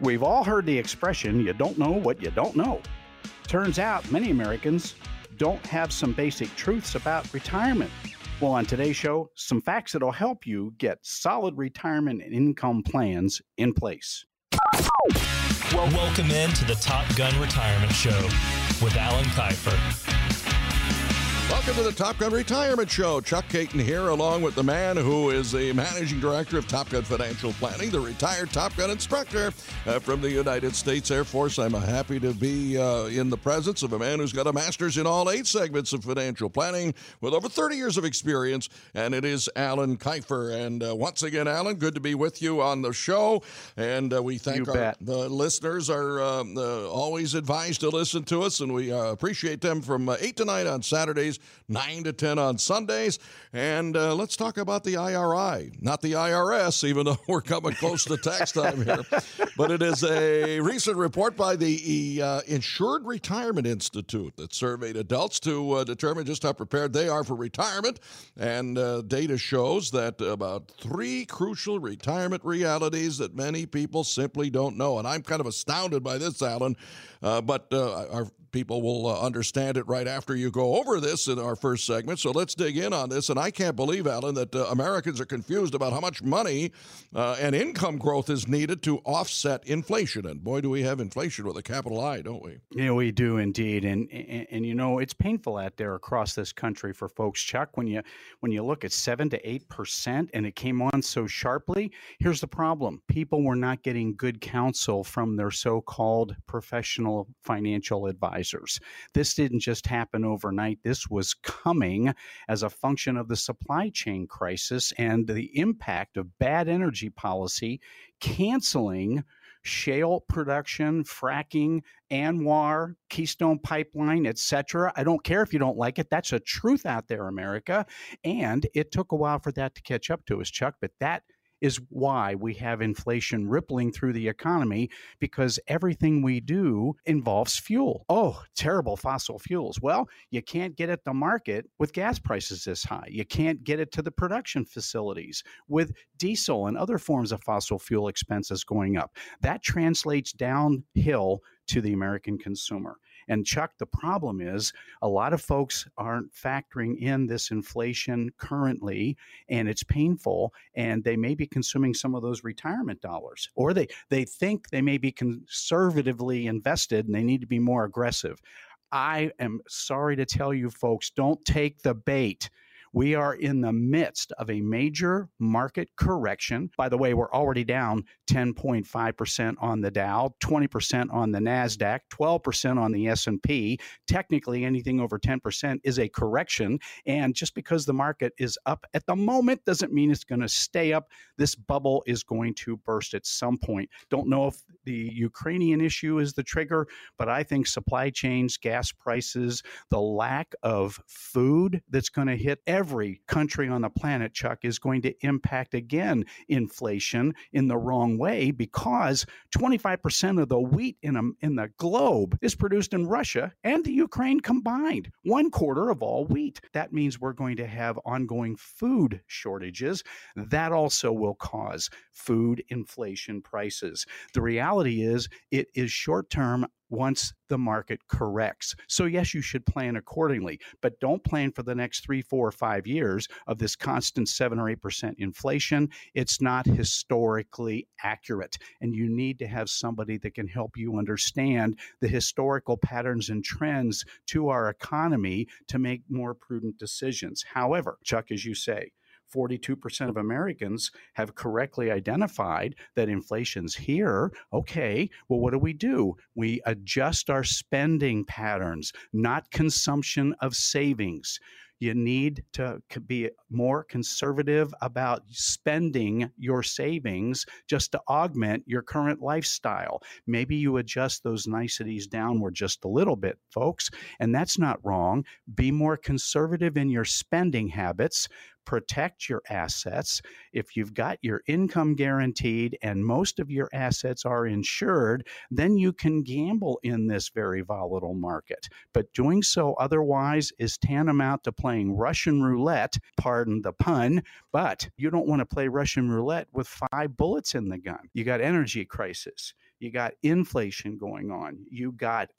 We've all heard the expression, you don't know what you don't know. Turns out many Americans don't have some basic truths about retirement. Well, on today's show, some facts that'll help you get solid retirement and income plans in place. Well, welcome in to the Top Gun Retirement Show with Alan Kifer. Welcome to the Top Gun Retirement Show. Chuck Caton here, along with the man who is the managing director of Top Gun Financial Planning, the retired Top Gun instructor uh, from the United States Air Force. I'm happy to be uh, in the presence of a man who's got a master's in all eight segments of financial planning with over 30 years of experience, and it is Alan Kifer. And uh, once again, Alan, good to be with you on the show. And uh, we thank You our the listeners are um, uh, always advised to listen to us, and we uh, appreciate them from uh, 8 to 9 on Saturdays, 9 to 10 on Sundays. And uh, let's talk about the IRI, not the IRS, even though we're coming close to tax time here. But it is a recent report by the uh, Insured Retirement Institute that surveyed adults to uh, determine just how prepared they are for retirement. And uh, data shows that about three crucial retirement realities that many people simply don't know. And I'm kind of astounded by this, Alan. Uh, but uh, our people will uh, understand it right after you go over this in our first segment. So let's dig in on this. And I can't believe, Alan, that uh, Americans are confused about how much money uh, and income growth is needed to offset inflation. And boy, do we have inflation with a capital I, don't we? Yeah, we do indeed, and, and and you know it's painful out there across this country for folks, Chuck. When you when you look at seven to eight percent, and it came on so sharply. Here's the problem: people were not getting good counsel from their so-called professional financial advisors. This didn't just happen overnight. This was coming as a function of the supply chain crisis and the impact of bad energy policy canceling shale production, fracking, ANWR, Keystone Pipeline, etc. I don't care if you don't like it. That's a truth out there, America. And it took a while for that to catch up to us, Chuck, but that is why we have inflation rippling through the economy because everything we do involves fuel. Oh, terrible fossil fuels. Well, you can't get at the market with gas prices this high. You can't get it to the production facilities with diesel and other forms of fossil fuel expenses going up. That translates downhill to the American consumer. And Chuck, the problem is a lot of folks aren't factoring in this inflation currently, and it's painful. And they may be consuming some of those retirement dollars, or they they think they may be conservatively invested and they need to be more aggressive. I am sorry to tell you, folks, don't take the bait. We are in the midst of a major market correction. By the way, we're already down 10.5% on the Dow, 20% on the Nasdaq, 12% on the S&P. Technically, anything over 10% is a correction, and just because the market is up at the moment doesn't mean it's going to stay up. This bubble is going to burst at some point. Don't know if the Ukrainian issue is the trigger, but I think supply chains, gas prices, the lack of food that's going to hit every country on the planet, Chuck, is going to impact again inflation in the wrong way because 25% of the wheat in, a, in the globe is produced in Russia and the Ukraine combined. One quarter of all wheat. That means we're going to have ongoing food shortages. That also will cause food inflation prices. The reality is, it is short term once the market corrects. So, yes, you should plan accordingly, but don't plan for the next three, four, or five years of this constant seven or 8% inflation. It's not historically accurate. And you need to have somebody that can help you understand the historical patterns and trends to our economy to make more prudent decisions. However, Chuck, as you say, 42% of Americans have correctly identified that inflation's here. Okay, well, what do we do? We adjust our spending patterns, not consumption of savings. You need to be more conservative about spending your savings just to augment your current lifestyle. Maybe you adjust those niceties downward just a little bit, folks, and that's not wrong. Be more conservative in your spending habits protect your assets. If you've got your income guaranteed and most of your assets are insured, then you can gamble in this very volatile market. But doing so otherwise is tantamount to playing Russian roulette, pardon the pun, but you don't want to play Russian roulette with five bullets in the gun. You got energy crisis. you got inflation going on, you got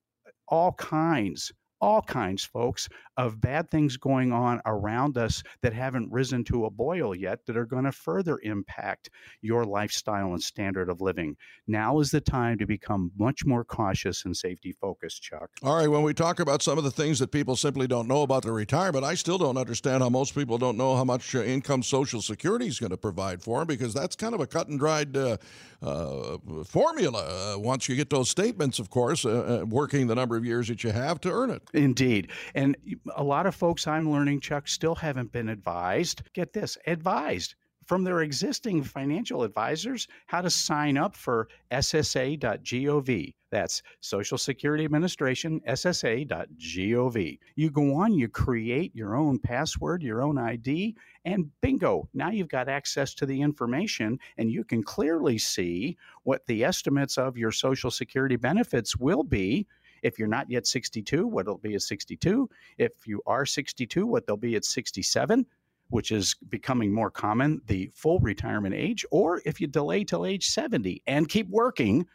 all kinds all kinds, folks, of bad things going on around us that haven't risen to a boil yet that are going to further impact your lifestyle and standard of living. Now is the time to become much more cautious and safety focused, Chuck. All right, when we talk about some of the things that people simply don't know about their retirement, I still don't understand how most people don't know how much uh, income Social Security is going to provide for them because that's kind of a cut and dried uh, uh, formula uh, once you get those statements, of course, uh, uh, working the number of years that you have to earn it. Indeed. And a lot of folks I'm learning, Chuck, still haven't been advised. Get this advised from their existing financial advisors how to sign up for SSA.gov. That's Social Security Administration, SSA.gov. You go on, you create your own password, your own ID, and bingo, now you've got access to the information and you can clearly see what the estimates of your Social Security benefits will be if you're not yet 62, what it'll be is 62. If you are 62, what they'll be at 67 which is becoming more common, the full retirement age, or if you delay till age 70 and keep working,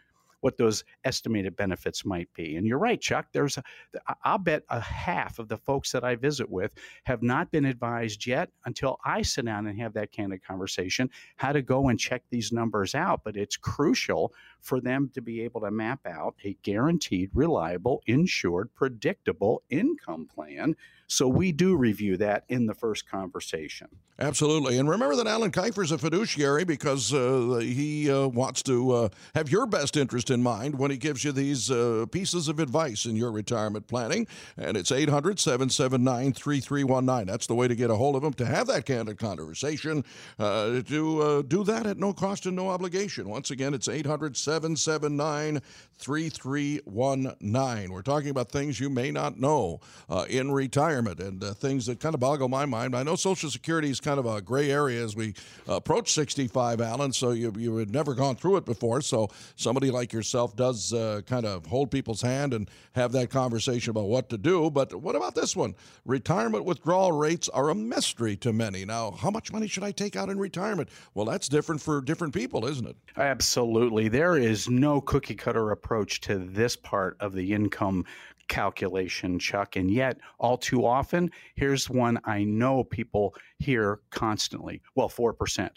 what those estimated benefits might be. And you're right, Chuck. There's, a, I'll bet a half of the folks that I visit with have not been advised yet until I sit down and have that candid conversation how to go and check these numbers out. But it's crucial for them to be able to map out a guaranteed, reliable, insured, predictable income plan so we do review that in the first conversation. Absolutely. And remember that Alan Kifer is a fiduciary because uh, he uh, wants to uh, have your best interest in mind when he gives you these uh, pieces of advice in your retirement planning. And it's 800 779 3319. That's the way to get a hold of him to have that candid conversation, uh, to uh, do that at no cost and no obligation. Once again, it's 800 779 3319. We're talking about things you may not know in retirement retirement and uh, things that kind of boggle my mind. I know Social Security is kind of a gray area as we approach 65, Alan, so you, you had never gone through it before. So somebody like yourself does uh, kind of hold people's hand and have that conversation about what to do. But what about this one? Retirement withdrawal rates are a mystery to many. Now, how much money should I take out in retirement? Well, that's different for different people, isn't it? Absolutely. There is no cookie cutter approach to this part of the income calculation, Chuck. And yet, all too often, here's one I know people hear constantly well, 4%.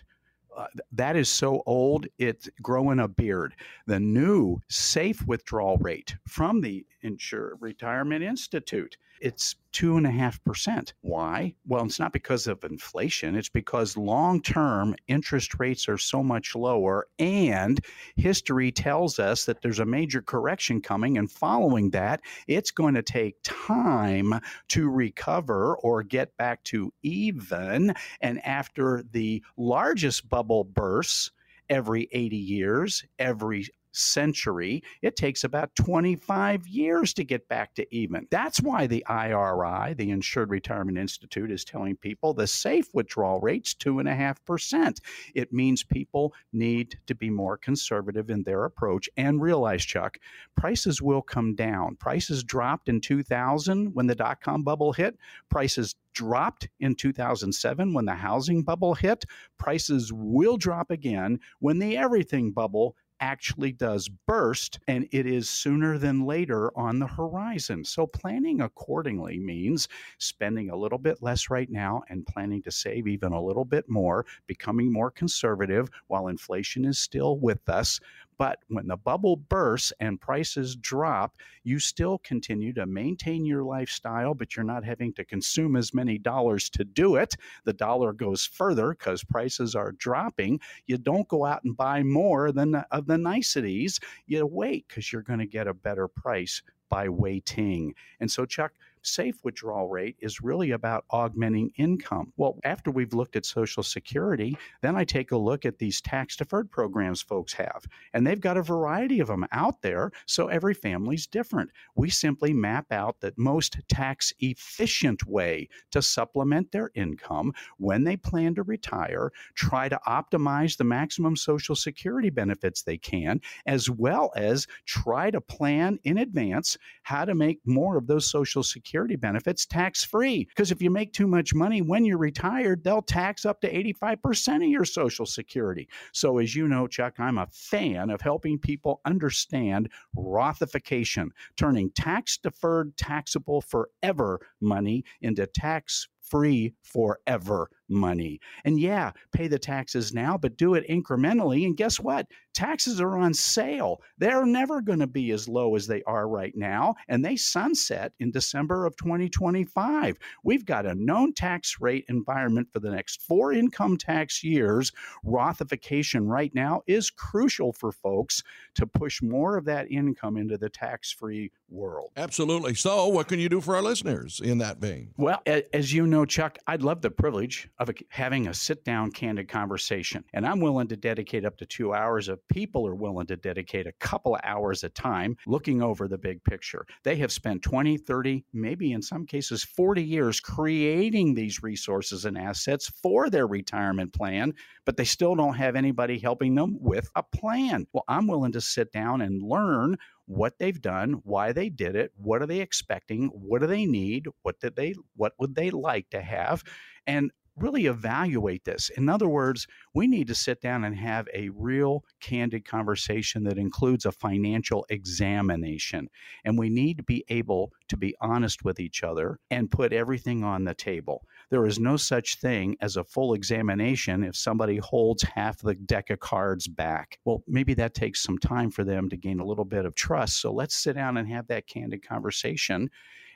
Uh, that is so old, it's growing a beard. The new safe withdrawal rate from the Insured Retirement Institute it's two and a half percent. Why? Well, it's not because of inflation. It's because long term interest rates are so much lower. And history tells us that there's a major correction coming. And following that, it's going to take time to recover or get back to even. And after the largest bubble bursts, every 80 years, every century. It takes about 25 years to get back to even. That's why the IRI, the Insured Retirement Institute, is telling people the safe withdrawal rate's 2.5%. It means people need to be more conservative in their approach and realize, Chuck, prices will come down. Prices dropped in 2000 when the dot com bubble hit. Prices dropped in 2007 when the housing bubble hit. Prices will drop again when the everything bubble actually does burst, and it is sooner than later on the horizon. So, planning accordingly means spending a little bit less right now and planning to save even a little bit more, becoming more conservative while inflation is still with us. But when the bubble bursts and prices drop, you still continue to maintain your lifestyle, but you're not having to consume as many dollars to do it. The dollar goes further because prices are dropping. You don't go out and buy more than of the niceties. You wait because you're going to get a better price by waiting. And so, Chuck, safe withdrawal rate is really about augmenting income. Well, after we've looked at Social Security, then I take a look at these tax deferred programs folks have. And they've got a variety of them out there. So every family's different. We simply map out the most tax efficient way to supplement their income when they plan to retire, try to optimize the maximum Social Security benefits they can, as well as try to plan in advance how to make more of those Social Security Security benefits tax free. Because if you make too much money when you're retired, they'll tax up to 85% of your Social Security. So, as you know, Chuck, I'm a fan of helping people understand Rothification, turning tax deferred, taxable forever money into tax free forever money. And yeah, pay the taxes now, but do it incrementally. And guess what? Taxes are on sale. They're never going to be as low as they are right now. And they sunset in December of 2025. We've got a known tax rate environment for the next four income tax years. Rothification right now is crucial for folks to push more of that income into the tax free world. Absolutely. So, what can you do for our listeners in that vein? Well, as you know, Chuck, I'd love the privilege of a, having a sit down, candid conversation. And I'm willing to dedicate up to two hours. If people are willing to dedicate a couple of hours at time looking over the big picture, they have spent 20, 30, maybe in some cases 40 years creating these resources and assets for their retirement plan, but they still don't have anybody helping them with a plan. Well, I'm willing to sit down and learn what they've done, why they did it, what are they expecting, what do they need, what did they what would they like to have, and really evaluate this. In other words, we need to sit down and have a real candid conversation that includes a financial examination. And we need to be able to be honest with each other and put everything on the table. There is no such thing as a full examination if somebody holds half the deck of cards back. Well, maybe that takes some time for them to gain a little bit of trust. So let's sit down and have that candid conversation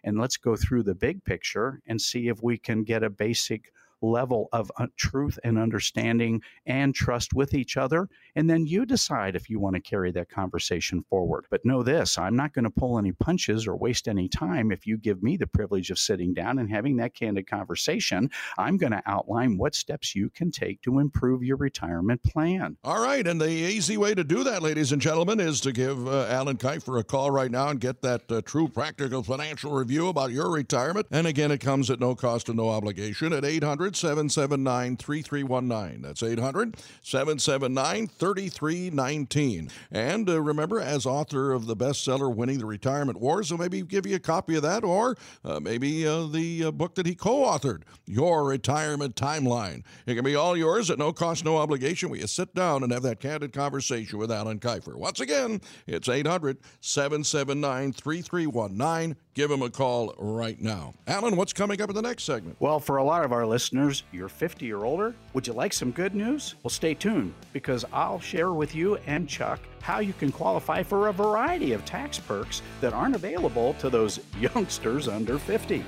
and let's go through the big picture and see if we can get a basic level of uh, truth and understanding and trust with each other. And then you decide if you want to carry that conversation forward. But know this I'm not going to pull any punches or waste any time if you give me the privilege of sitting down and having that candid conversation. I'm going to outline what steps you can take to improve your retirement plan. All right. And the easy way to do that, ladies and gentlemen, is to give uh, Alan Kifer a call right now and get that uh, true practical financial review about your retirement. And again, it comes at no cost and no obligation at 800 779 3319. That's 800 779 3319. And uh, remember, as author of the bestseller Winning the Retirement Wars, so maybe give you a copy of that or uh, maybe uh, the uh, book that he co authored, Your Retirement Timeline. It can be all yours at no cost, no obligation. We sit down and have that candid conversation with Alan Kifer. Once again, it's 800 779 3319. Give him a call right now. Alan, what's coming up in the next segment? Well, for a lot of our listeners, you're 50 or older. Would you like some good news? Well, stay tuned because I'll share with you and Chuck how you can qualify for a variety of tax perks that aren't available to those youngsters under 50.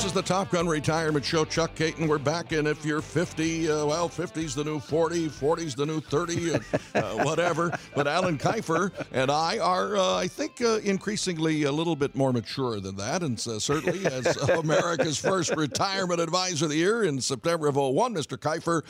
This is the Top Gun Retirement Show. Chuck Caton, we're back. And if you're 50, uh, well, 50's the new 40, 40's the new 30, uh, uh, whatever. But Alan Kifer and I are, uh, I think, uh, increasingly a little bit more mature than that. And uh, certainly, as America's first retirement advisor of the year in September of 01, Mr. Kifer,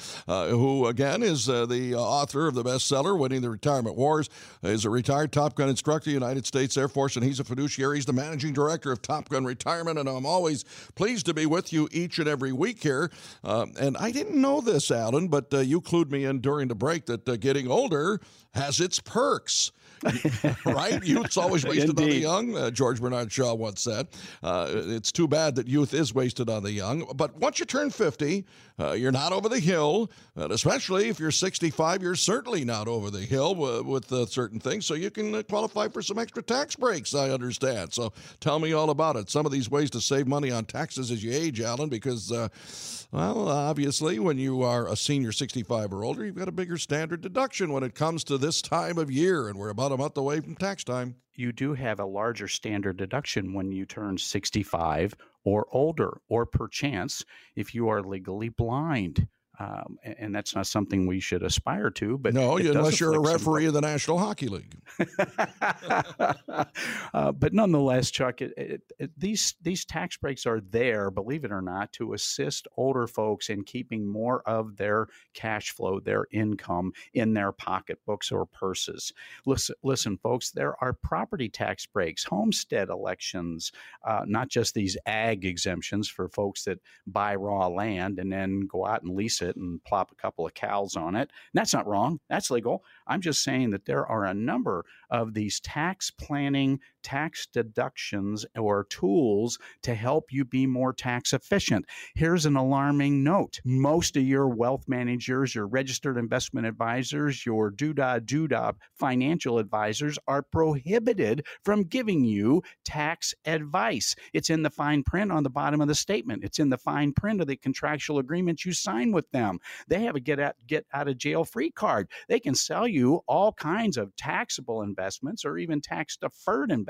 who again is the author of the bestseller, Winning the Retirement Wars, is a retired Top Gun instructor, United States Air Force, and he's a fiduciary. He's the managing director of Top Gun Retirement. And I'm always Pleased to be with you each and every week here. Uh, and I didn't know this, Alan, but uh, you clued me in during the break that uh, getting older has its perks. right? Youth's always wasted Indeed. on the young, uh, George Bernard Shaw once said. Uh, it's too bad that youth is wasted on the young. But once you turn 50, uh, you're not over the hill, and especially if you're 65, you're certainly not over the hill with, with uh, certain things. So you can uh, qualify for some extra tax breaks, I understand. So tell me all about it. Some of these ways to save money on taxes as you age, Alan, because, uh, well, obviously, when you are a senior 65 or older, you've got a bigger standard deduction when it comes to this time of year, and we're about a month away from tax time you do have a larger standard deduction when you turn 65 or older, or perchance if you are legally blind. Um, and that's not something we should aspire to. But no, unless you're a referee of the National Hockey League. uh, but nonetheless, Chuck, it, it, it, these these tax breaks are there, believe it or not, to assist older folks in keeping more of their cash flow, their income in their pocketbooks or purses. Listen, listen, folks, there are property tax breaks, homestead elections, uh, not just these ag exemptions for folks that buy raw land and then go out and lease it it and plop a couple of cows on it. And that's not wrong. That's legal. I'm just saying that there are a number of these tax planning, tax deductions, or tools to help you be more tax efficient. Here's an alarming note most of your wealth managers, your registered investment advisors, your doodah doodah financial advisors are prohibited from giving you tax advice. It's in the fine print on the bottom of the statement, it's in the fine print of the contractual agreement you sign with them. They have a get out, get out of jail free card. They can sell you you all kinds of taxable investments or even tax deferred investments.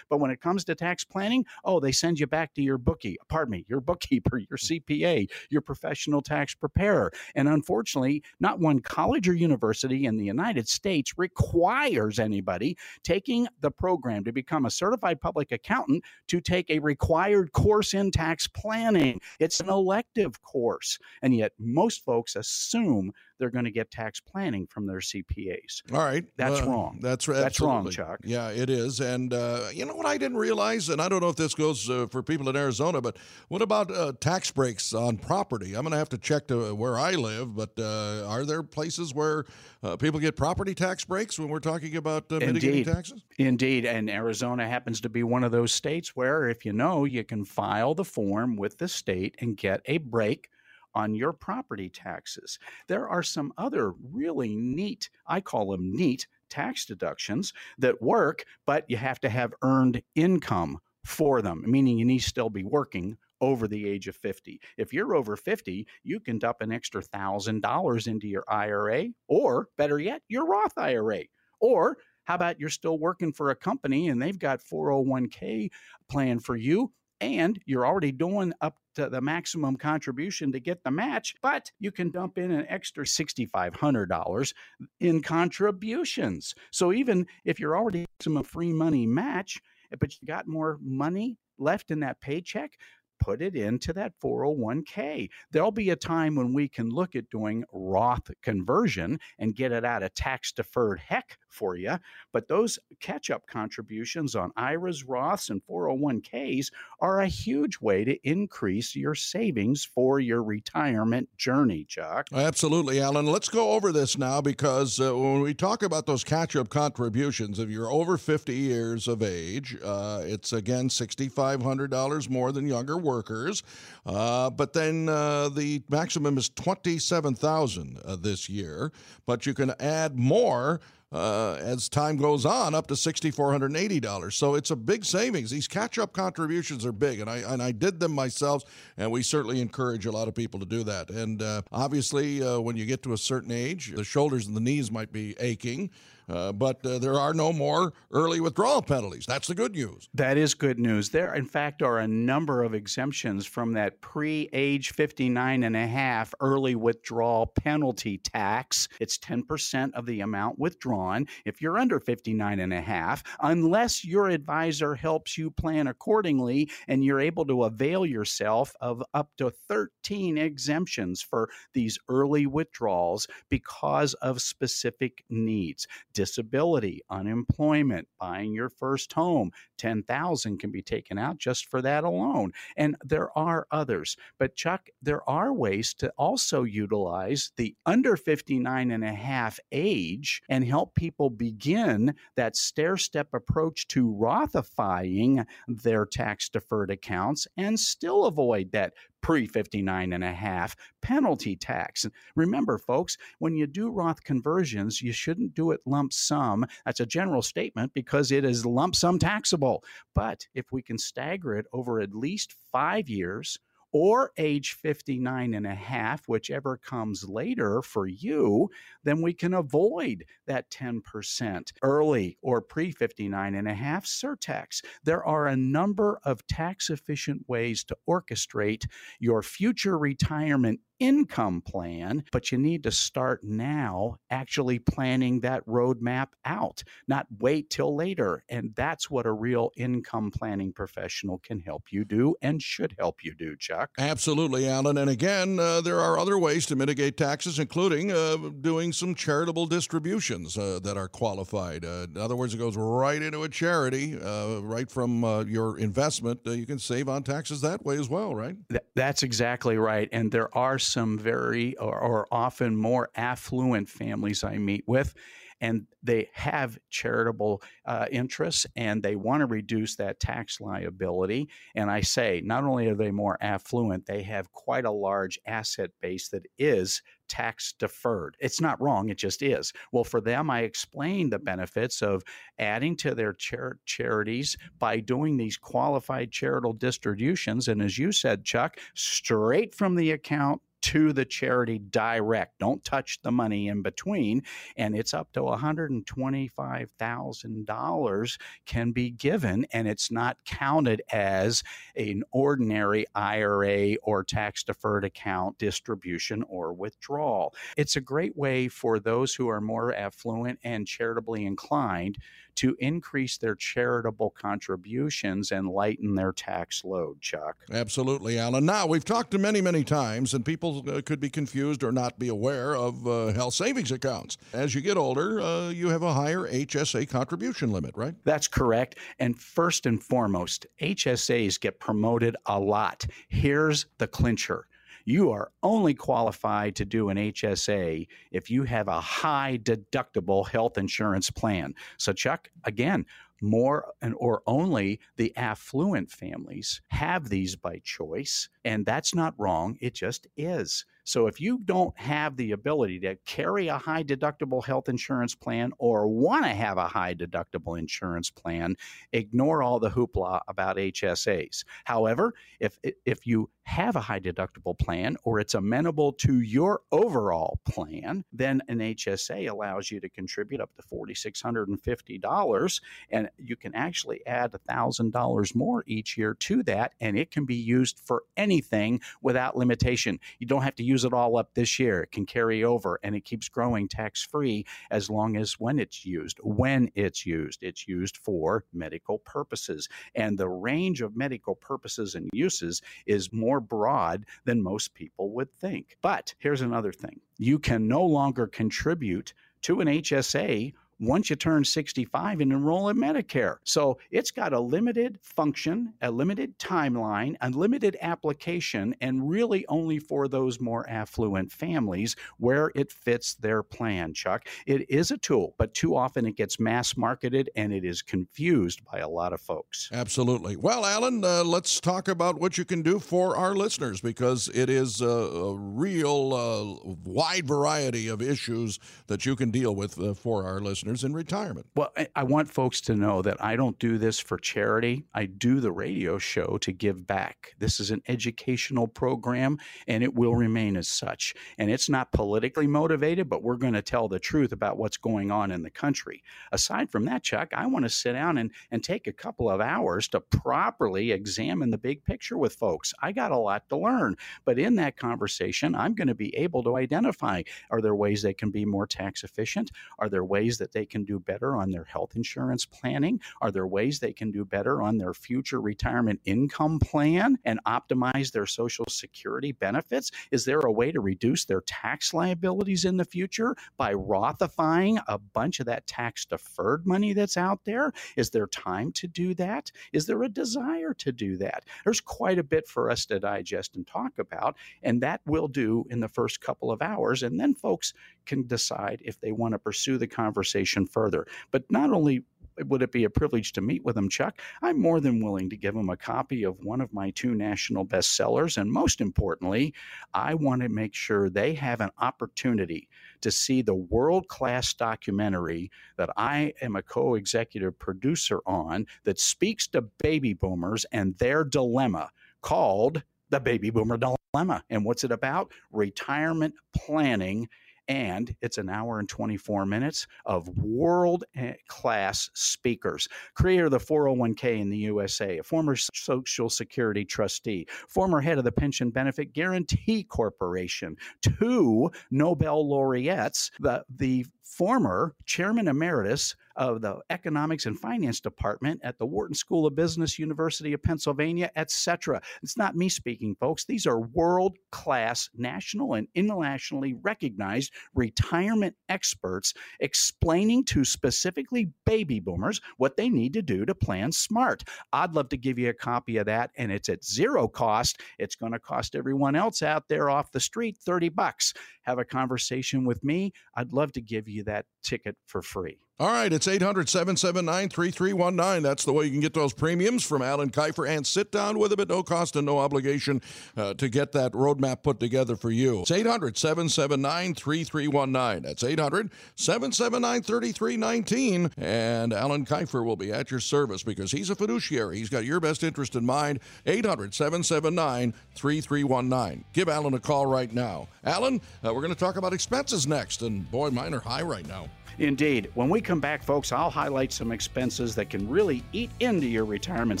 But when it comes to tax planning, oh, they send you back to your bookie, pardon me, your bookkeeper, your mm. CPA, your professional tax preparer. And unfortunately, not one college or university in the United States requires anybody taking the program to become a certified public accountant to take a required course in tax planning. It's an elective course. And yet, most folks assume they're going to get tax planning from their CPAs. All right, that's uh, wrong. That's that's wrong, Chuck. Yeah, it is. And uh, you know what I didn't realize, and I don't know if this goes uh, for people in Arizona, but what about uh, tax breaks on property? I'm going to have to check to where I live, but uh, are there places where uh, people get property tax breaks when we're talking about mitigating Indeed. taxes? Indeed, and Arizona happens to be one of those states where, if you know, you can file the form with the state and get a break on your property taxes. There are some other really neat, I call them neat, tax deductions that work, but you have to have earned income for them, meaning you need to still be working over the age of 50. If you're over 50, you can dump an extra $1,000 into your IRA, or better yet, your Roth IRA. Or how about you're still working for a company and they've got 401k plan for you? And you're already doing up to the maximum contribution to get the match, but you can dump in an extra $6,500 in contributions. So even if you're already some free money match, but you got more money left in that paycheck, put it into that 401k. There'll be a time when we can look at doing Roth conversion and get it out of tax deferred heck for you. But those catch up contributions on IRAs, Roths, and 401ks are a huge way to increase your savings for your retirement journey, Chuck. Absolutely, Alan. Let's go over this now because uh, when we talk about those catch up contributions, if you're over 50 years of age, uh, it's again $6,500 more than younger workers. Uh, but then uh, the maximum is 27000 uh, this year. But you can add more uh, as time goes on up to $6,480. So it's a big savings. These catch up contributions are big, and I, and I did them myself, and we certainly encourage a lot of people to do that. And uh, obviously, uh, when you get to a certain age, the shoulders and the knees might be aching. Uh, but uh, there are no more early withdrawal penalties. That's the good news. That is good news. There, in fact, are a number of exemptions from that pre age 59 and a half early withdrawal penalty tax. It's 10% of the amount withdrawn if you're under 59 and a half, unless your advisor helps you plan accordingly and you're able to avail yourself of up to 13 exemptions for these early withdrawals because of specific needs disability, unemployment, buying your first home, 10,000 can be taken out just for that alone. And there are others. But Chuck, there are ways to also utilize the under 59 and a half age and help people begin that stair step approach to Rothifying their tax deferred accounts and still avoid that pre 59 and a half penalty tax. Remember, folks, when you do Roth conversions, you shouldn't do it lump sum. That's a general statement because it is lump sum taxable. But if we can stagger it over at least five years, or age 59 and a half, whichever comes later for you, then we can avoid that 10% early or pre 59 and a half surtax. There are a number of tax efficient ways to orchestrate your future retirement income plan, but you need to start now actually planning that roadmap out, not wait till later. And that's what a real income planning professional can help you do and should help you do, Chuck. Absolutely, Alan. And again, uh, there are other ways to mitigate taxes, including uh, doing some charitable distributions uh, that are qualified. Uh, in other words, it goes right into a charity, uh, right from uh, your investment. you can save on taxes that way as well, right? Th- that's exactly right. And there are some very or, or often more affluent families I meet with and they have charitable uh, interests and they want to reduce that tax liability. And I say, not only are they more affluent, they have quite a large asset base that is tax deferred. It's not wrong, it just is. Well, for them, I explain the benefits of adding to their char- charities by doing these qualified charitable distributions. And as you said, Chuck, straight from the account to the charity direct. Don't touch the money in between. And it's up to $125,000 can be given, and it's not counted as an ordinary IRA or tax deferred account distribution or withdrawal. It's a great way for those who are more affluent and charitably inclined to increase their charitable contributions and lighten their tax load, Chuck. Absolutely, Alan. Now, we've talked to many, many times, and people uh, could be confused or not be aware of uh, health savings accounts. As you get older, uh, you have a higher HSA contribution limit, right? That's correct. And first and foremost, HSAs get promoted a lot. Here's the clincher you are only qualified to do an HSA if you have a high deductible health insurance plan. So, Chuck, again, more and or only the affluent families have these by choice and that's not wrong it just is so if you don't have the ability to carry a high deductible health insurance plan or want to have a high deductible insurance plan, ignore all the hoopla about HSAs. However, if if you have a high deductible plan or it's amenable to your overall plan, then an HSA allows you to contribute up to $4,650 and you can actually add $1,000 more each year to that and it can be used for anything without limitation. You don't have to use it all up this year. It can carry over and it keeps growing tax free as long as when it's used. When it's used, it's used for medical purposes. And the range of medical purposes and uses is more broad than most people would think. But here's another thing you can no longer contribute to an HSA once you turn 65 and enroll in Medicare. So it's got a limited function, a limited timeline, a limited application, and really only for those more affluent families where it fits their plan, Chuck. It is a tool, but too often it gets mass marketed and it is confused by a lot of folks. Absolutely. Well, Alan, uh, let's talk about what you can do for our listeners because it is a, a real uh, wide variety of issues that you can deal with uh, for our listeners listeners in retirement. Well, I want folks to know that I don't do this for charity. I do the radio show to give back. This is an educational program, and it will remain as such. And it's not politically motivated, but we're going to tell the truth about what's going on in the country. Aside from that, Chuck, I want to sit down and, and take a couple of hours to properly examine the big picture with folks. I got a lot to learn, but in that conversation, I'm going to be able to identify are there ways they can be more tax efficient? Are there ways that they can do better on their health insurance planning? Are there ways they can do better on their future retirement income plan and optimize their Social Security benefits? Is there a way to reduce their tax liabilities in the future by Rothifying a bunch of that tax deferred money that's out there? Is there time to do that? Is there a desire to do that? There's quite a bit for us to digest and talk about, and that we'll do in the first couple of hours. And then folks can decide if they want to pursue the conversation further. But not only would it be a privilege to meet with them, Chuck? I'm more than willing to give them a copy of one of my two national bestsellers. And most importantly, I want to make sure they have an opportunity to see the world class documentary that I am a co executive producer on that speaks to baby boomers and their dilemma called The Baby Boomer Dilemma. And what's it about? Retirement planning and it's an hour and 24 minutes of world eh, class speakers. Creator of the 401k in the USA, a former Social Security trustee, former head of the Pension Benefit Guaranty Corporation, two Nobel laureates, the, the former chairman emeritus of the economics and finance department at the Wharton School of Business, University of Pennsylvania, etc. It's not me speaking, folks. These are world class, national and internationally recognized retirement experts explaining to specifically baby boomers what they need to do to plan smart. I'd love to give you a copy of that, and it's at zero cost. It's going to cost everyone else out there off the street 30 bucks. Have a conversation with me. I'd love to give you that ticket for free. All right, it's 800 779 3319. That's the way you can get those premiums from Alan Kifer and sit down with him at no cost and no obligation uh, to get that roadmap put together for you. It's 800 779 3319. That's 800 779 3319. And Alan Kifer will be at your service because he's a fiduciary. He's got your best interest in mind. 800 779 3319. Give Alan a call right now. Alan, uh, we're going to talk about expenses next. And boy, mine are high right now. Indeed. When we come back, folks, I'll highlight some expenses that can really eat into your retirement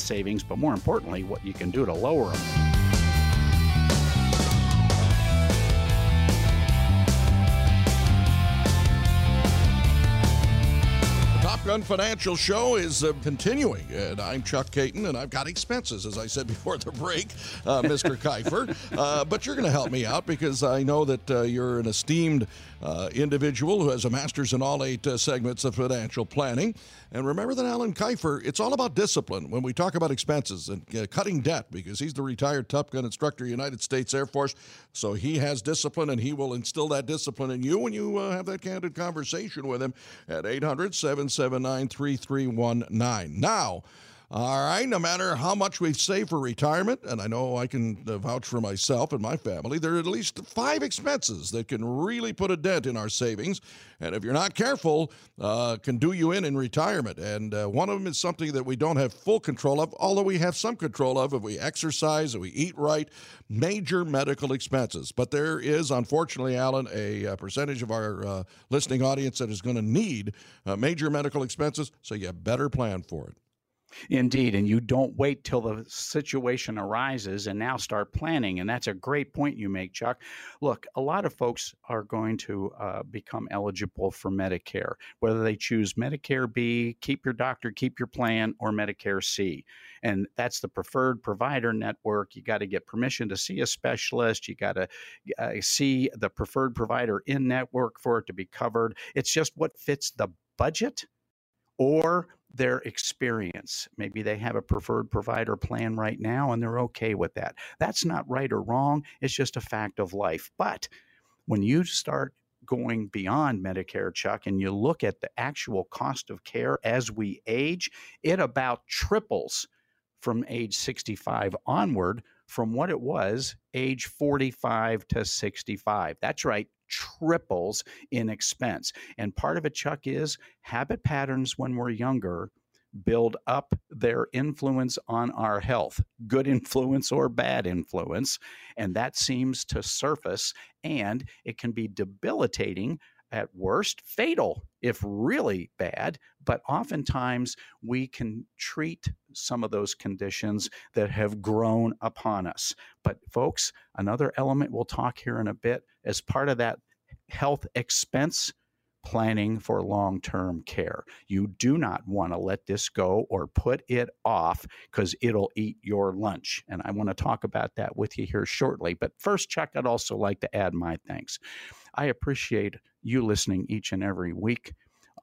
savings, but more importantly, what you can do to lower them. Gun Financial Show is uh, continuing, and I'm Chuck Caton, and I've got expenses, as I said before the break, uh, Mr. Kifer. Uh, but you're going to help me out because I know that uh, you're an esteemed uh, individual who has a master's in all eight uh, segments of financial planning. And remember that Alan Kifer, it's all about discipline when we talk about expenses and uh, cutting debt because he's the retired Top Gun instructor, United States Air Force. So he has discipline and he will instill that discipline in you when you uh, have that candid conversation with him at 800 779 3319. Now, all right, no matter how much we've saved for retirement, and I know I can vouch for myself and my family, there are at least five expenses that can really put a dent in our savings. And if you're not careful, uh, can do you in in retirement. And uh, one of them is something that we don't have full control of, although we have some control of if we exercise, if we eat right, major medical expenses. But there is, unfortunately, Alan, a, a uh, percentage of our uh, listening audience that is going to need uh, major medical expenses, so you better plan for it. Indeed. And you don't wait till the situation arises and now start planning. And that's a great point you make, Chuck. Look, a lot of folks are going to uh, become eligible for Medicare, whether they choose Medicare B, keep your doctor, keep your plan, or Medicare C. And that's the preferred provider network. You got to get permission to see a specialist. You got to uh, see the preferred provider in network for it to be covered. It's just what fits the budget or their experience. Maybe they have a preferred provider plan right now and they're okay with that. That's not right or wrong, it's just a fact of life. But when you start going beyond Medicare, Chuck, and you look at the actual cost of care as we age, it about triples from age 65 onward from what it was age 45 to 65. That's right, triples in expense. And part of it, Chuck, is habit patterns when we're younger build up their influence on our health, good influence or bad influence. And that seems to surface, and it can be debilitating at worst, fatal if really bad. But oftentimes we can treat some of those conditions that have grown upon us. But, folks, another element we'll talk here in a bit as part of that health expense planning for long term care. You do not want to let this go or put it off because it'll eat your lunch. And I want to talk about that with you here shortly. But first, Chuck, I'd also like to add my thanks. I appreciate you listening each and every week.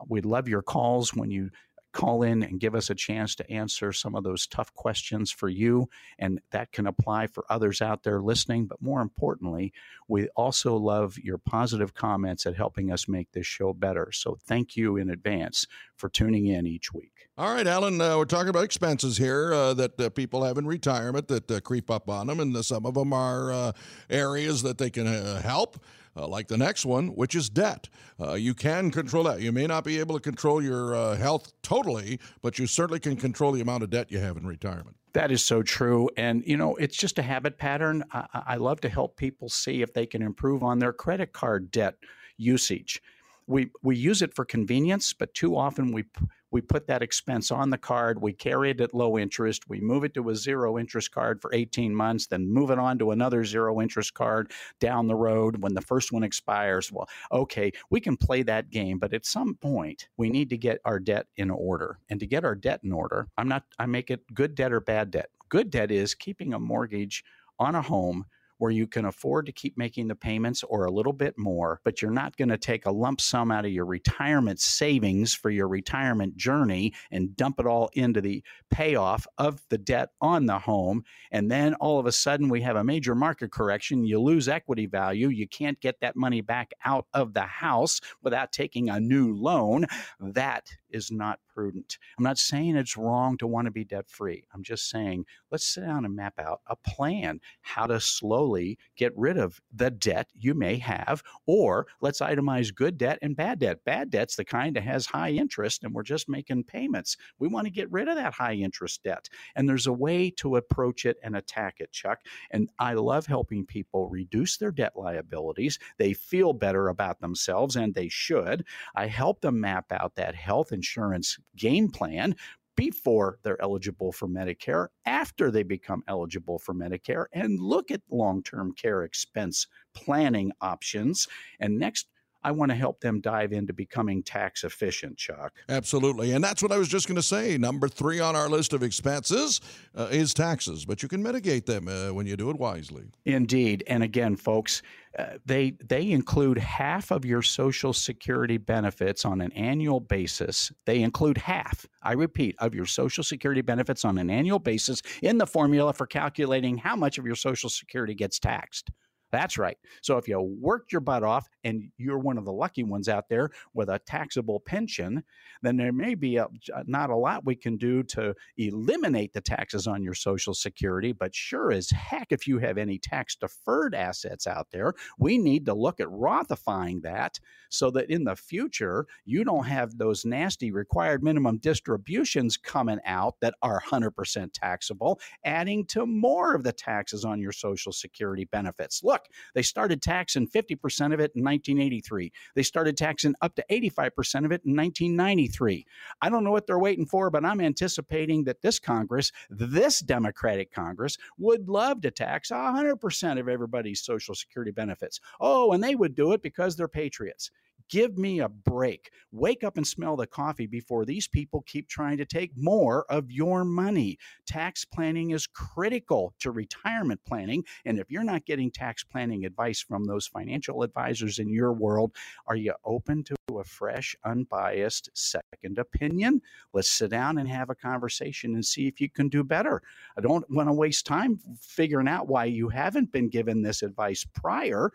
We love your calls when you call in and give us a chance to answer some of those tough questions for you. And that can apply for others out there listening. But more importantly, we also love your positive comments at helping us make this show better. So thank you in advance for tuning in each week. All right, Alan, uh, we're talking about expenses here uh, that uh, people have in retirement that uh, creep up on them. And some of them are uh, areas that they can uh, help uh, like the next one, which is debt. Uh, you can control that. You may not be able to control your uh, health totally, but you certainly can control the amount of debt you have in retirement. That is so true. And, you know, it's just a habit pattern. I, I love to help people see if they can improve on their credit card debt usage. We, we use it for convenience, but too often we we put that expense on the card, we carry it at low interest, we move it to a zero interest card for 18 months, then move it on to another zero interest card down the road when the first one expires. Well, okay, we can play that game, but at some point we need to get our debt in order. And to get our debt in order, I'm not I make it good debt or bad debt. Good debt is keeping a mortgage on a home where you can afford to keep making the payments or a little bit more, but you're not going to take a lump sum out of your retirement savings for your retirement journey and dump it all into the payoff of the debt on the home. And then all of a sudden, we have a major market correction. You lose equity value. You can't get that money back out of the house without taking a new loan. That is not prudent. I'm not saying it's wrong to want to be debt free. I'm just saying let's sit down and map out a plan how to slowly get rid of the debt you may have, or let's itemize good debt and bad debt. Bad debt's the kind that has high interest and we're just making payments. We want to get rid of that high interest debt. And there's a way to approach it and attack it, Chuck. And I love helping people reduce their debt liabilities. They feel better about themselves and they should. I help them map out that health insurance game plan before they're eligible for Medicare, after they become eligible for Medicare, and look at long term care expense planning options. And next I want to help them dive into becoming tax efficient, Chuck. Absolutely. And that's what I was just going to say. Number three on our list of expenses uh, is taxes, but you can mitigate them uh, when you do it wisely. Indeed. And again, folks, uh, they they include half of your social security benefits on an annual basis they include half i repeat of your social security benefits on an annual basis in the formula for calculating how much of your social security gets taxed that's right. So if you worked your butt off and you're one of the lucky ones out there with a taxable pension, then there may be a, not a lot we can do to eliminate the taxes on your Social Security. But sure as heck, if you have any tax deferred assets out there, we need to look at Rothifying that so that in the future, you don't have those nasty required minimum distributions coming out that are 100% taxable, adding to more of the taxes on your Social Security benefits. Look, they started taxing 50% of it in 1983. They started taxing up to 85% of it in 1993. I don't know what they're waiting for, but I'm anticipating that this Congress, this Democratic Congress, would love to tax 100% of everybody's Social Security benefits. Oh, and they would do it because they're patriots. Give me a break. Wake up and smell the coffee before these people keep trying to take more of your money. Tax planning is critical to retirement planning. And if you're not getting tax planning advice from those financial advisors in your world, are you open to a fresh, unbiased second opinion? Let's sit down and have a conversation and see if you can do better. I don't want to waste time figuring out why you haven't been given this advice prior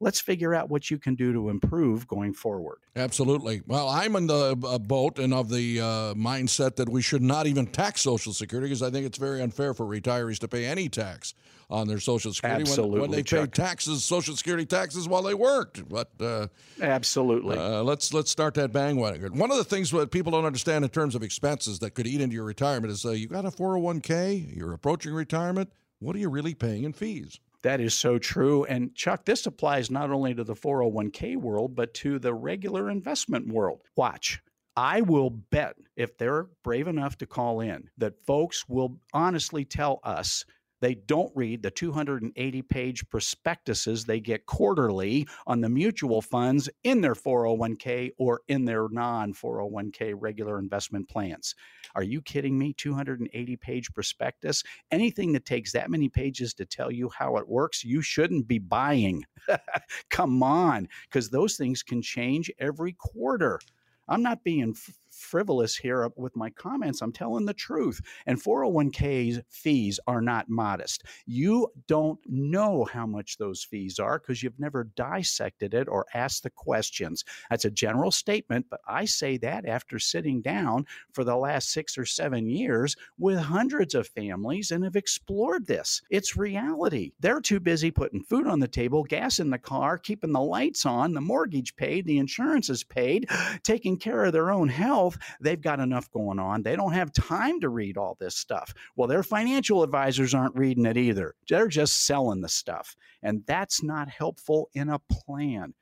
let's figure out what you can do to improve going forward. Absolutely. Well, I'm in the uh, boat and of the uh, mindset that we should not even tax Social Security because I think it's very unfair for retirees to pay any tax on their Social Security Absolutely, when, when they Chuck. paid taxes, Social Security taxes while they worked. But uh, absolutely, uh, let's let's start that bandwagon. One of the things that people don't understand in terms of expenses that could eat into your retirement is uh, you got a 401k, you're approaching retirement. What are you really paying in fees? That is so true. And Chuck, this applies not only to the 401k world, but to the regular investment world. Watch. I will bet if they're brave enough to call in that folks will honestly tell us they don't read the 280 page prospectuses they get quarterly on the mutual funds in their 401k or in their non 401k regular investment plans. Are you kidding me? 280 page prospectus? Anything that takes that many pages to tell you how it works, you shouldn't be buying. Come on, because those things can change every quarter. I'm not being frivolous here uh, with my comments. I'm telling the truth. And 401k's fees are not modest. You don't know how much those fees are because you've never dissected it or asked the questions. That's a general statement, but I say that after sitting down for the last six or seven years with hundreds of families and have explored this. It's reality. They're too busy putting food on the table, gas in the car, keeping the lights on, the mortgage paid, the insurance is paid, taking care of their own health. They've got enough going on. They don't have time to read all this stuff. Well, their financial advisors aren't reading it either. They're just selling the stuff. And that's not helpful in a plan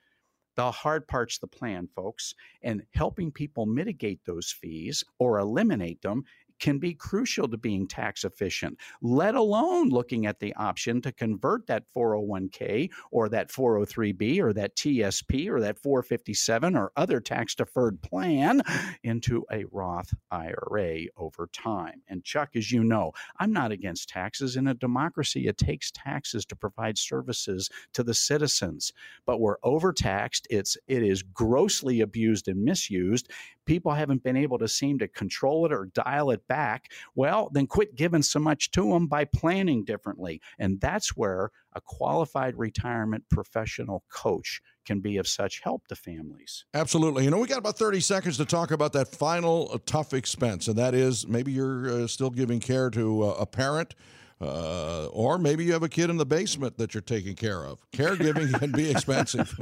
the hard part's the plan, folks. And helping people mitigate those fees or eliminate them can be crucial to being tax efficient, let alone looking at the option to convert that 401k or that 403b or that TSP or that 457 or other tax deferred plan into a Roth IRA over time. And Chuck, as you know, I'm not against taxes. In a democracy, it takes taxes to provide services to the citizens, but we're overtaxed. It's it is grossly abused and misused. People haven't been able to seem to control it or dial it back, well, then quit giving so much to them by planning differently. And that's where a qualified retirement professional coach can be of such help to families. Absolutely. You know, we got about 30 seconds to talk about that final uh, tough expense, and that is maybe you're uh, still giving care to uh, a parent. Uh, or maybe you have a kid in the basement that you're taking care of. Caregiving can be expensive.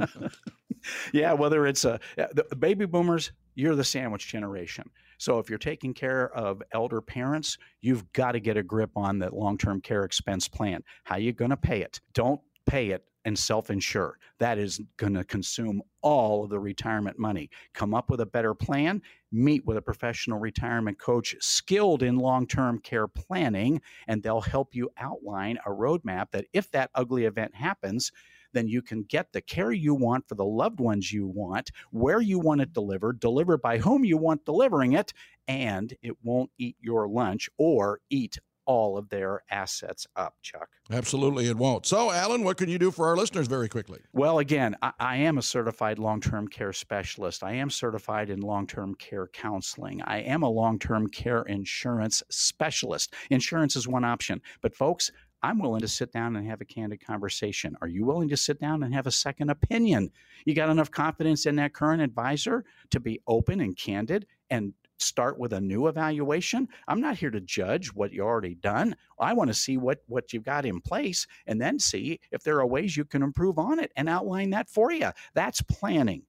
yeah, whether it's a the baby boomers, you're the sandwich generation. So if you're taking care of elder parents, you've got to get a grip on that long-term care expense plan. How you going to pay it? Don't pay it and self-insure. That is going to consume all of the retirement money. Come up with a better plan, meet with a professional retirement coach skilled in long-term care planning and they'll help you outline a roadmap that if that ugly event happens, then you can get the care you want for the loved ones you want, where you want it delivered, delivered by whom you want delivering it, and it won't eat your lunch or eat all of their assets up, Chuck. Absolutely, it won't. So, Alan, what can you do for our listeners very quickly? Well, again, I, I am a certified long term care specialist. I am certified in long term care counseling. I am a long term care insurance specialist. Insurance is one option, but folks, I'm willing to sit down and have a candid conversation. Are you willing to sit down and have a second opinion? You got enough confidence in that current advisor to be open and candid and start with a new evaluation? I'm not here to judge what you already done. I want to see what what you've got in place and then see if there are ways you can improve on it and outline that for you. That's planning.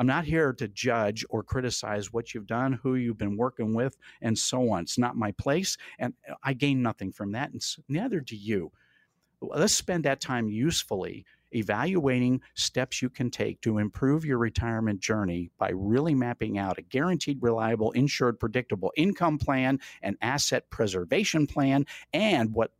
I'm not here to judge or criticize what you've done, who you've been working with, and so on. It's not my place, and uh, I gain nothing from that, and neither do you. Let's spend that time usefully evaluating steps you can take to improve your retirement journey by really mapping out a guaranteed, reliable, insured, predictable income plan, an asset preservation plan, and what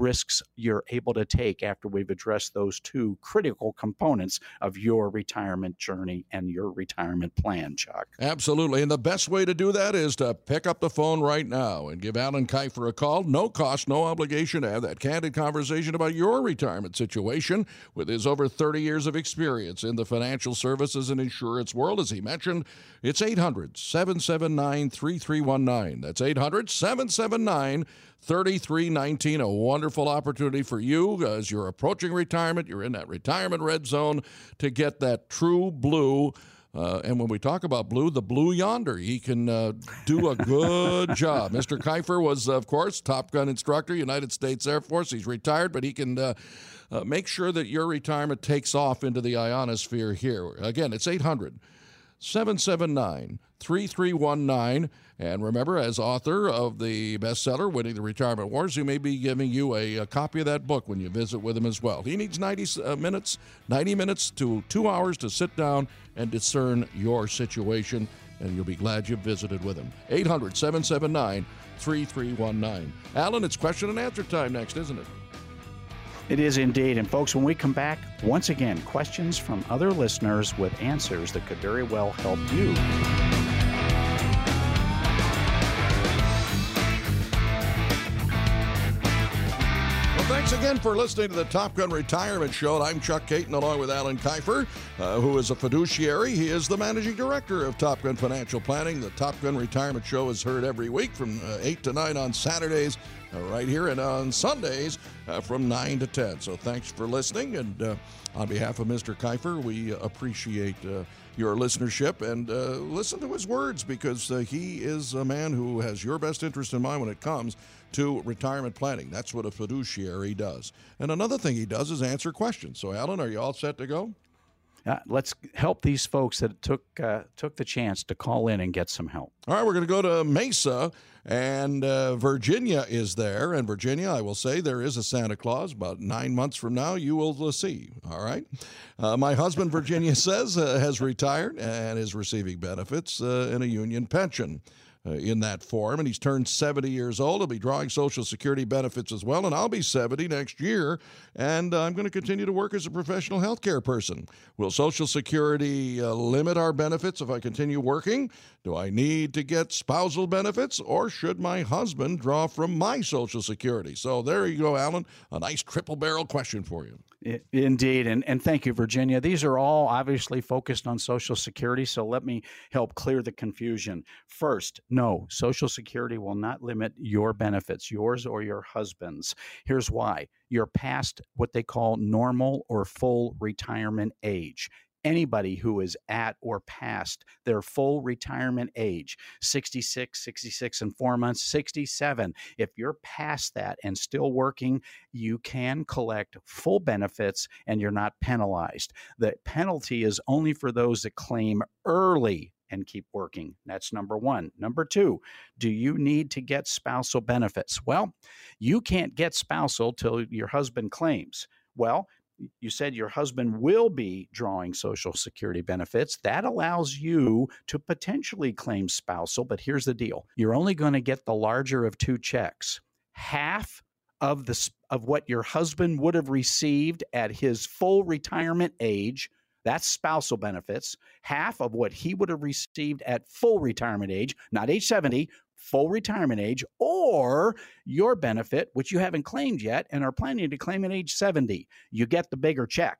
risks you're able to take after we've addressed those two critical components of your retirement journey and your retirement plan, Chuck. Absolutely. And the best way to do that is to pick up the phone right now and give Alan Kifer a call. No cost, no obligation to have that candid conversation about your retirement situation with his over 30 years of experience in the financial services and insurance world. As he mentioned, it's 800 779 3319. That's 800 779 3319. A wonderful opportunity for you as you're approaching retirement. You're in that retirement red zone to get that true blue. Uh, and when we talk about blue, the blue yonder, he can uh, do a good job. Mr. Kifer was, of course, Top Gun instructor, United States Air Force. He's retired, but he can uh, uh make sure that your retirement takes off into the ionosphere here. Again, it's 800 779 3319. And remember, as author of the bestseller, Winning the Retirement Wars, he may be giving you a, a copy of that book when you visit with him as well. He needs 90 uh, minutes, 90 minutes to two hours to sit down and discern your situation, and you'll be glad you visited with him. 800 779 3319. Alan, it's question and answer time next, isn't it? It is indeed. And folks, when we come back, once again, questions from other listeners with answers that could very well help you. Again for listening to the Top Gun Retirement Show. I'm Chuck Caton along with Alan Kifer, uh, who is a fiduciary. He is the managing director of Top Gun Financial Planning. The Top Gun Retirement Show is heard every week from uh, 8 to 9 on Saturdays, uh, right here, and on Sundays uh, from 9 to 10. So thanks for listening. And uh, on behalf of Mr. Kifer, we appreciate uh, your listenership and uh, listen to his words because uh, he is a man who has your best interest in mind when it comes to retirement planning. That's what a fiduciary does. And another thing he does is answer questions. So, Alan, are you all set to go? Uh, let's help these folks that took uh, took the chance to call in and get some help. All right, we're going to go to Mesa, and uh, Virginia is there. And Virginia, I will say, there is a Santa Claus. About nine months from now, you will uh, see. All right. Uh, my husband, Virginia says, uh, has retired and is receiving benefits in a union pension uh, in that form. And he's turned 70 years old. He'll be drawing Social Security benefits as well. And I'll be 70 next year. And I'm going to continue to work as a professional health care person. Will Social Security uh, limit our benefits if I continue working? Do I need to get spousal benefits or should my husband draw from my Social Security? So there you go, Alan. A nice triple barrel question for you. Indeed. And, and thank you, Virginia. These are all obviously focused on Social Security. So let me help clear the confusion. First, no, Social Security will not limit your benefits, yours or your husband's. Here's why. You're past what they call normal or full retirement age. Anybody who is at or past their full retirement age 66 66 and 4 months 67 if you're past that and still working you can collect full benefits and you're not penalized. The penalty is only for those that claim early and keep working. That's number one. Number two, do you need to get spousal benefits? Well, you can't get spousal till your husband claims. Well, you said your husband will be drawing Social Security benefits. That allows you to potentially claim spousal, but here's the deal you're only going to get the larger of two checks. Half of the of what your husband would have received at his full retirement age that's spousal benefits half of what he would have received at full retirement age not age 70 full retirement age, or your benefit, which you haven't claimed yet and are planning to claim at age 70. You get the bigger check.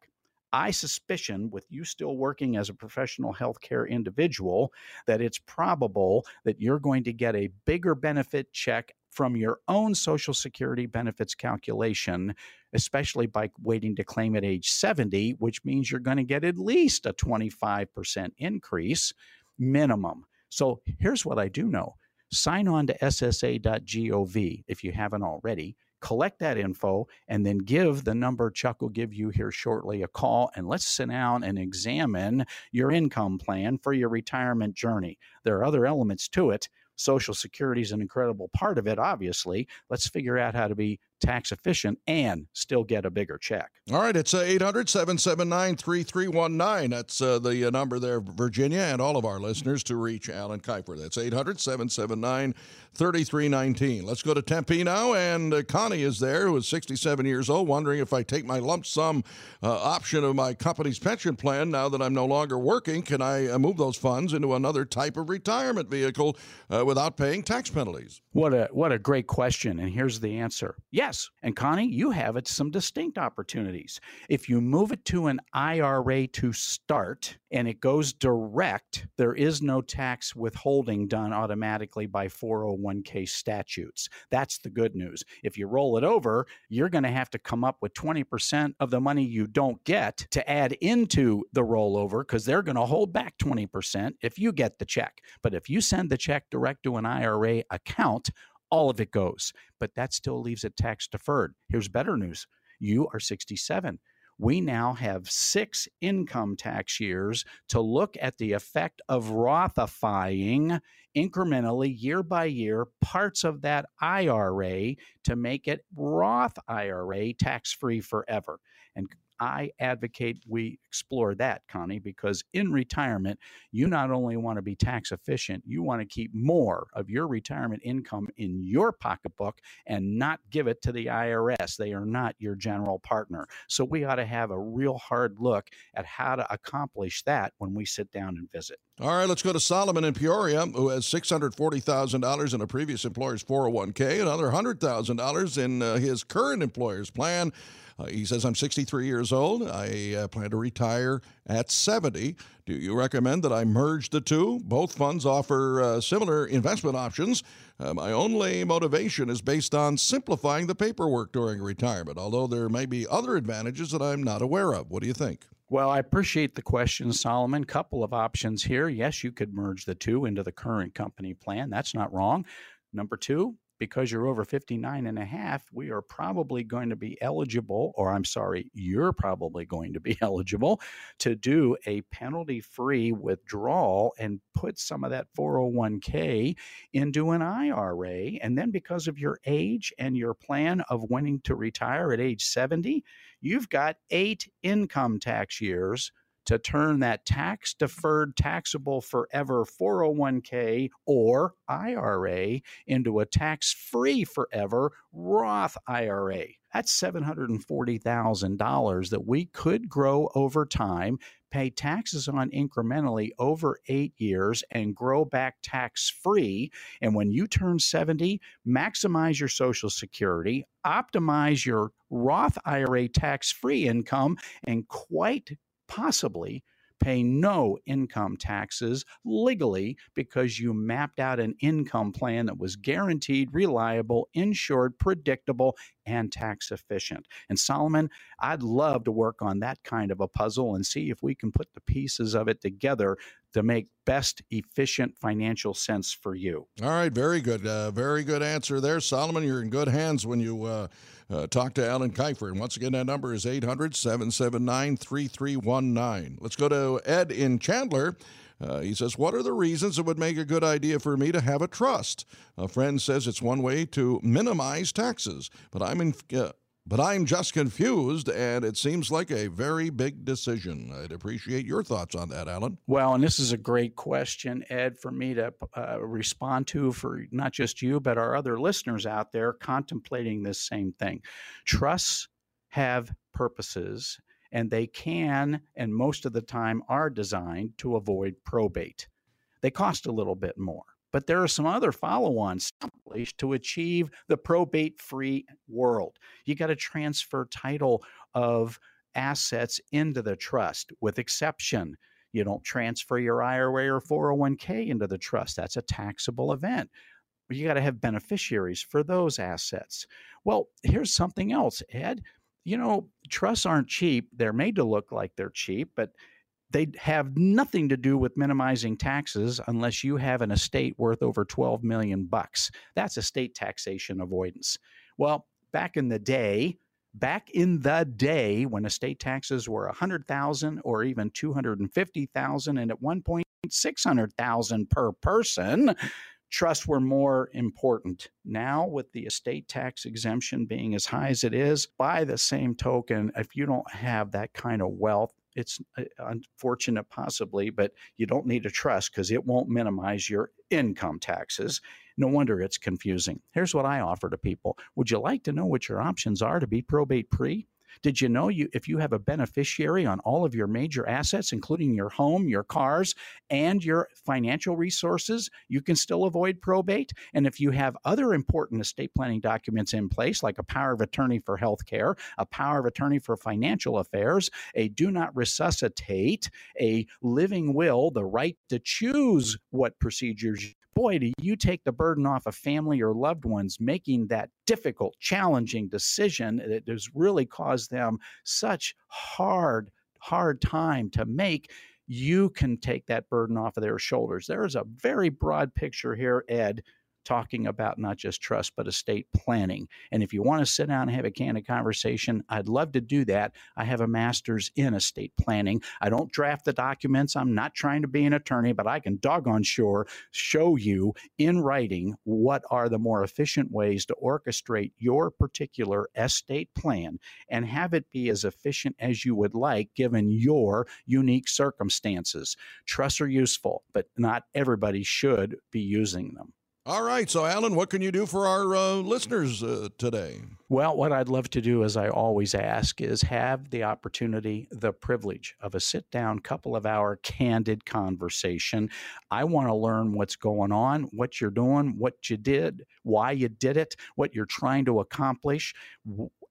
I suspicion, with you still working as a professional healthcare individual, that it's probable that you're going to get a bigger benefit check from your own Social Security benefits calculation, especially by waiting to claim at age 70, which means you're going to get at least a 25% increase minimum. So here's what I do know sign on to ssa.gov if you haven't already. Collect that info and then give the number Chuck will give you here shortly a call and let's sit down and examine your income plan for your retirement journey. There are other elements to it. Social Security is an incredible part of it, obviously. Let's figure out how to be tax efficient and still get a bigger check. All right, it's 800 779 3319. That's uh, the uh, number there, Virginia, and all of our listeners to reach Alan Kifer. That's 800 779 3319. Let's go to Tempe now, and uh, Connie is there, who is 67 years old, wondering if I take my lump sum uh, option of my company's pension plan now that I'm no longer working, can I uh, move those funds into another type of retirement vehicle uh, without paying tax penalties? What a what a great question, and here's the answer. Yes And Connie, you have it some distinct opportunities. If you move it to an IRA to start and it goes direct, there is no tax withholding done automatically by 401k statutes. That's the good news. If you roll it over, you're going to have to come up with 20% of the money you don't get to add into the rollover because they're going to hold back 20% if you get the check. But if you send the check direct to an IRA account, all of it goes. But that still leaves it tax deferred. Here's better news you are 67. We now have six income tax years to look at the effect of Rothifying incrementally, year by year, parts of that IRA to make it Roth IRA tax free forever. And I advocate we explore that, Connie, because in retirement, you not only want to be tax efficient, you want to keep more of your retirement income in your pocketbook and not give it to the IRS. They are not your general partner. So we ought to have a real hard look at how to accomplish that when we sit down and visit. All right, let's go to Solomon in Peoria, who has $640,000 in a previous employer's 401k, another $100,000 in uh, his current employer's plan. Uh, he says, I'm 63 years old. I uh, plan to retire at 70. Do you recommend that I merge the two? Both funds offer uh, similar investment options. Uh, my only motivation is based on simplifying the paperwork during retirement, although there may be other advantages that I'm not aware of. What do you think? Well, I appreciate the question, Solomon. Couple of options here. Yes, you could merge the two into the current company plan. That's not wrong. Number two, because you're over 59 and a half, we are probably going to be eligible, or I'm sorry, you're probably going to be eligible to do a penalty free withdrawal and put some of that 401k into an IRA. And then because of your age and your plan of wanting to retire at age 70, you've got eight income tax years to turn that tax deferred, taxable forever 401k or IRA into a tax free forever Roth IRA. That's $740,000 that we could grow over time, pay taxes on incrementally over eight years, and grow back tax free. And when you turn 70, maximize your Social Security, optimize your Roth IRA tax free income, and quite possibly pay no income taxes legally because you mapped out an income plan that was guaranteed, reliable, insured, predictable, and tax efficient. And Solomon, I'd love to work on that kind of a puzzle and see if we can put the pieces of it together to make best efficient financial sense for you. All right, very good. Uh, very good answer there. Solomon, you're in good hands when you uh, uh, talk to Alan Kifer. And once again, that number is 800 779 3319. Let's go to Ed in Chandler. Uh, he says, What are the reasons it would make a good idea for me to have a trust? A friend says it's one way to minimize taxes, but I'm in, uh, but I'm just confused, and it seems like a very big decision. I'd appreciate your thoughts on that, Alan. Well, and this is a great question, Ed, for me to uh, respond to for not just you, but our other listeners out there contemplating this same thing. Trusts have purposes, and they can, and most of the time, are designed to avoid probate. They cost a little bit more. But there are some other follow ons to achieve the probate free world. You got to transfer title of assets into the trust with exception. You don't transfer your IRA or 401k into the trust. That's a taxable event. You got to have beneficiaries for those assets. Well, here's something else, Ed. You know, trusts aren't cheap. They're made to look like they're cheap, but they have nothing to do with minimizing taxes unless you have an estate worth over 12 million bucks. That's estate taxation avoidance. Well, back in the day, back in the day when estate taxes were 100,000 or even 250,000 and at one point 600,000 per person, trusts were more important. Now, with the estate tax exemption being as high as it is, by the same token, if you don't have that kind of wealth, it's uh, unfortunate possibly, but you don't need a trust because it won't minimize your income taxes. No wonder it's confusing. Here's what I offer to people Would you like to know what your options are to be probate pre? Did you know you if you have a beneficiary on all of your major assets, including your home, your cars, and your financial resources, you can still avoid probate? And if you have other important estate planning documents in place, like a power of attorney for health care, a power of attorney for financial affairs, a do not resuscitate, a living will, the right to choose what procedures boy, do you take the burden off of family or loved ones making that difficult, challenging decision that has really caused them such hard, hard time to make. You can take that burden off of their shoulders. There is a very broad picture here, Ed, talking about not just trust, but estate planning. And if you want to sit down and have a candid conversation, I'd love to do that. I have a master's in estate planning. I don't draft the documents. I'm not trying to be an attorney, but I can doggone sure show you in writing what are the more efficient ways to orchestrate your particular estate plan and have it be as efficient as you would like given your unique circumstances. Trusts are useful, but not everybody should be using them. All right. So, Alan, what can you do for our uh, listeners uh, today? Well, what I'd love to do, as I always ask, is have the opportunity, the privilege of a sit down, couple of hour candid conversation. I want to learn what's going on, what you're doing, what you did, why you did it, what you're trying to accomplish,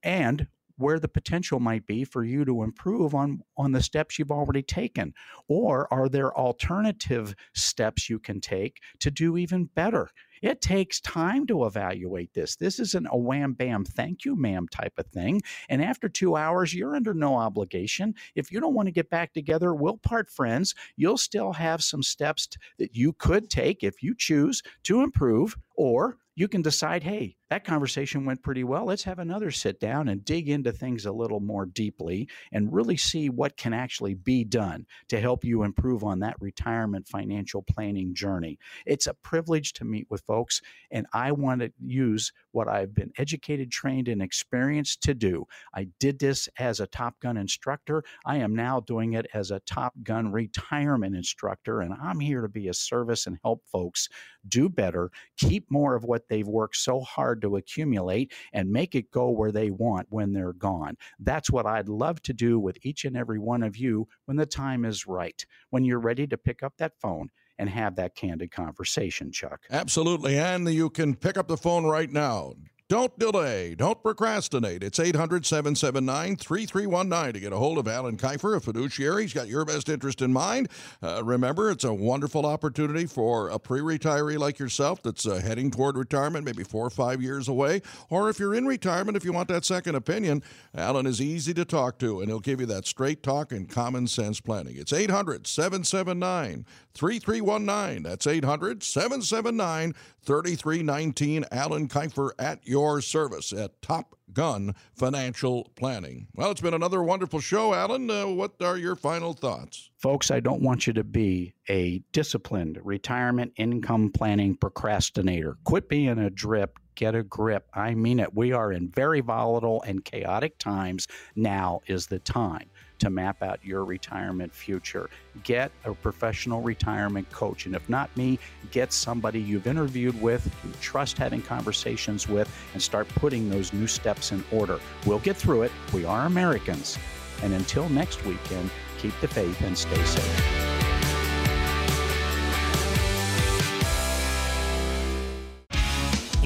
and where the potential might be for you to improve on on the steps you've already taken or are there alternative steps you can take to do even better it takes time to evaluate this. This isn't a wham bam, thank you, ma'am type of thing. And after two hours, you're under no obligation. If you don't want to get back together, we'll part friends. You'll still have some steps that you could take if you choose to improve, or you can decide, hey, that conversation went pretty well. Let's have another sit down and dig into things a little more deeply and really see what can actually be done to help you improve on that retirement financial planning journey. It's a privilege to meet with folks, and I want to use what I've been educated, trained, and experienced to do. I did this as a Top Gun instructor. I am now doing it as a Top Gun retirement instructor, and I'm here to be a service and help folks do better, keep more of what they've worked so hard to accumulate, and make it go where they want when they're gone. That's what I'd love to do with each and every one of you when the time is right, when you're ready to pick up that phone and have that candid conversation, Chuck. Absolutely. And you can pick up the phone right now. Don't delay. Don't procrastinate. It's 800 779 3319 to get a hold of Alan Kifer, a fiduciary. He's got your best interest in mind. Uh, remember, it's a wonderful opportunity for a pre retiree like yourself that's uh, heading toward retirement, maybe four or five years away. Or if you're in retirement, if you want that second opinion, Alan is easy to talk to, and he'll give you that straight talk and common sense planning. It's 800 779 3319. That's 800 779 3319. Alan Kifer at your service at Top Gun Financial Planning. Well, it's been another wonderful show, Alan. Uh, what are your final thoughts? Folks, I don't want you to be a disciplined retirement income planning procrastinator. Quit being a drip get a grip. I mean it. We are in very volatile and chaotic times. Now is the time to map out your retirement future. Get a professional retirement coach. And if not me, get somebody you've interviewed with, you trust having conversations with, and start putting those new steps in order. We'll get through it. We are Americans. And until next weekend, keep the faith and stay safe.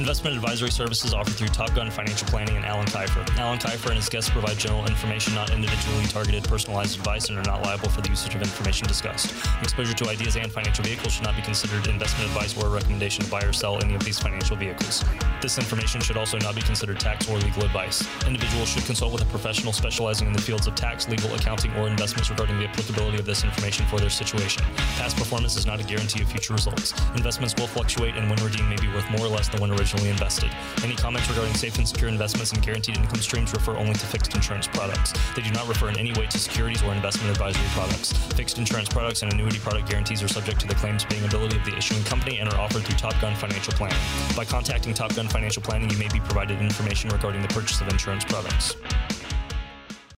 Investment advisory services offered through Top Gun Financial Planning and Alan Kifer. Alan Kifer and his guests provide general information, not individually targeted, personalized advice, and are not liable for the usage of information discussed. Exposure to ideas and financial vehicles should not be considered investment advice or a recommendation to buy or sell any of these financial vehicles. This information should also not be considered tax or legal advice. Individuals should consult with a professional specializing in the fields of tax, legal, accounting, or investments regarding the applicability of this information for their situation. Past performance is not a guarantee of future results. Investments will fluctuate, and when redeemed may be worth more or less than when originally originally invested. Any comments regarding safe and secure investments and guaranteed income streams refer only to fixed insurance products. They do not refer in any way to securities or investment advisory products. Fixed insurance products and annuity product guarantees are subject to the claims paying ability of the issuing company and are offered through Top Gun Financial Planning. By contacting Top Gun Financial Planning, you may be provided information regarding the purchase of insurance products.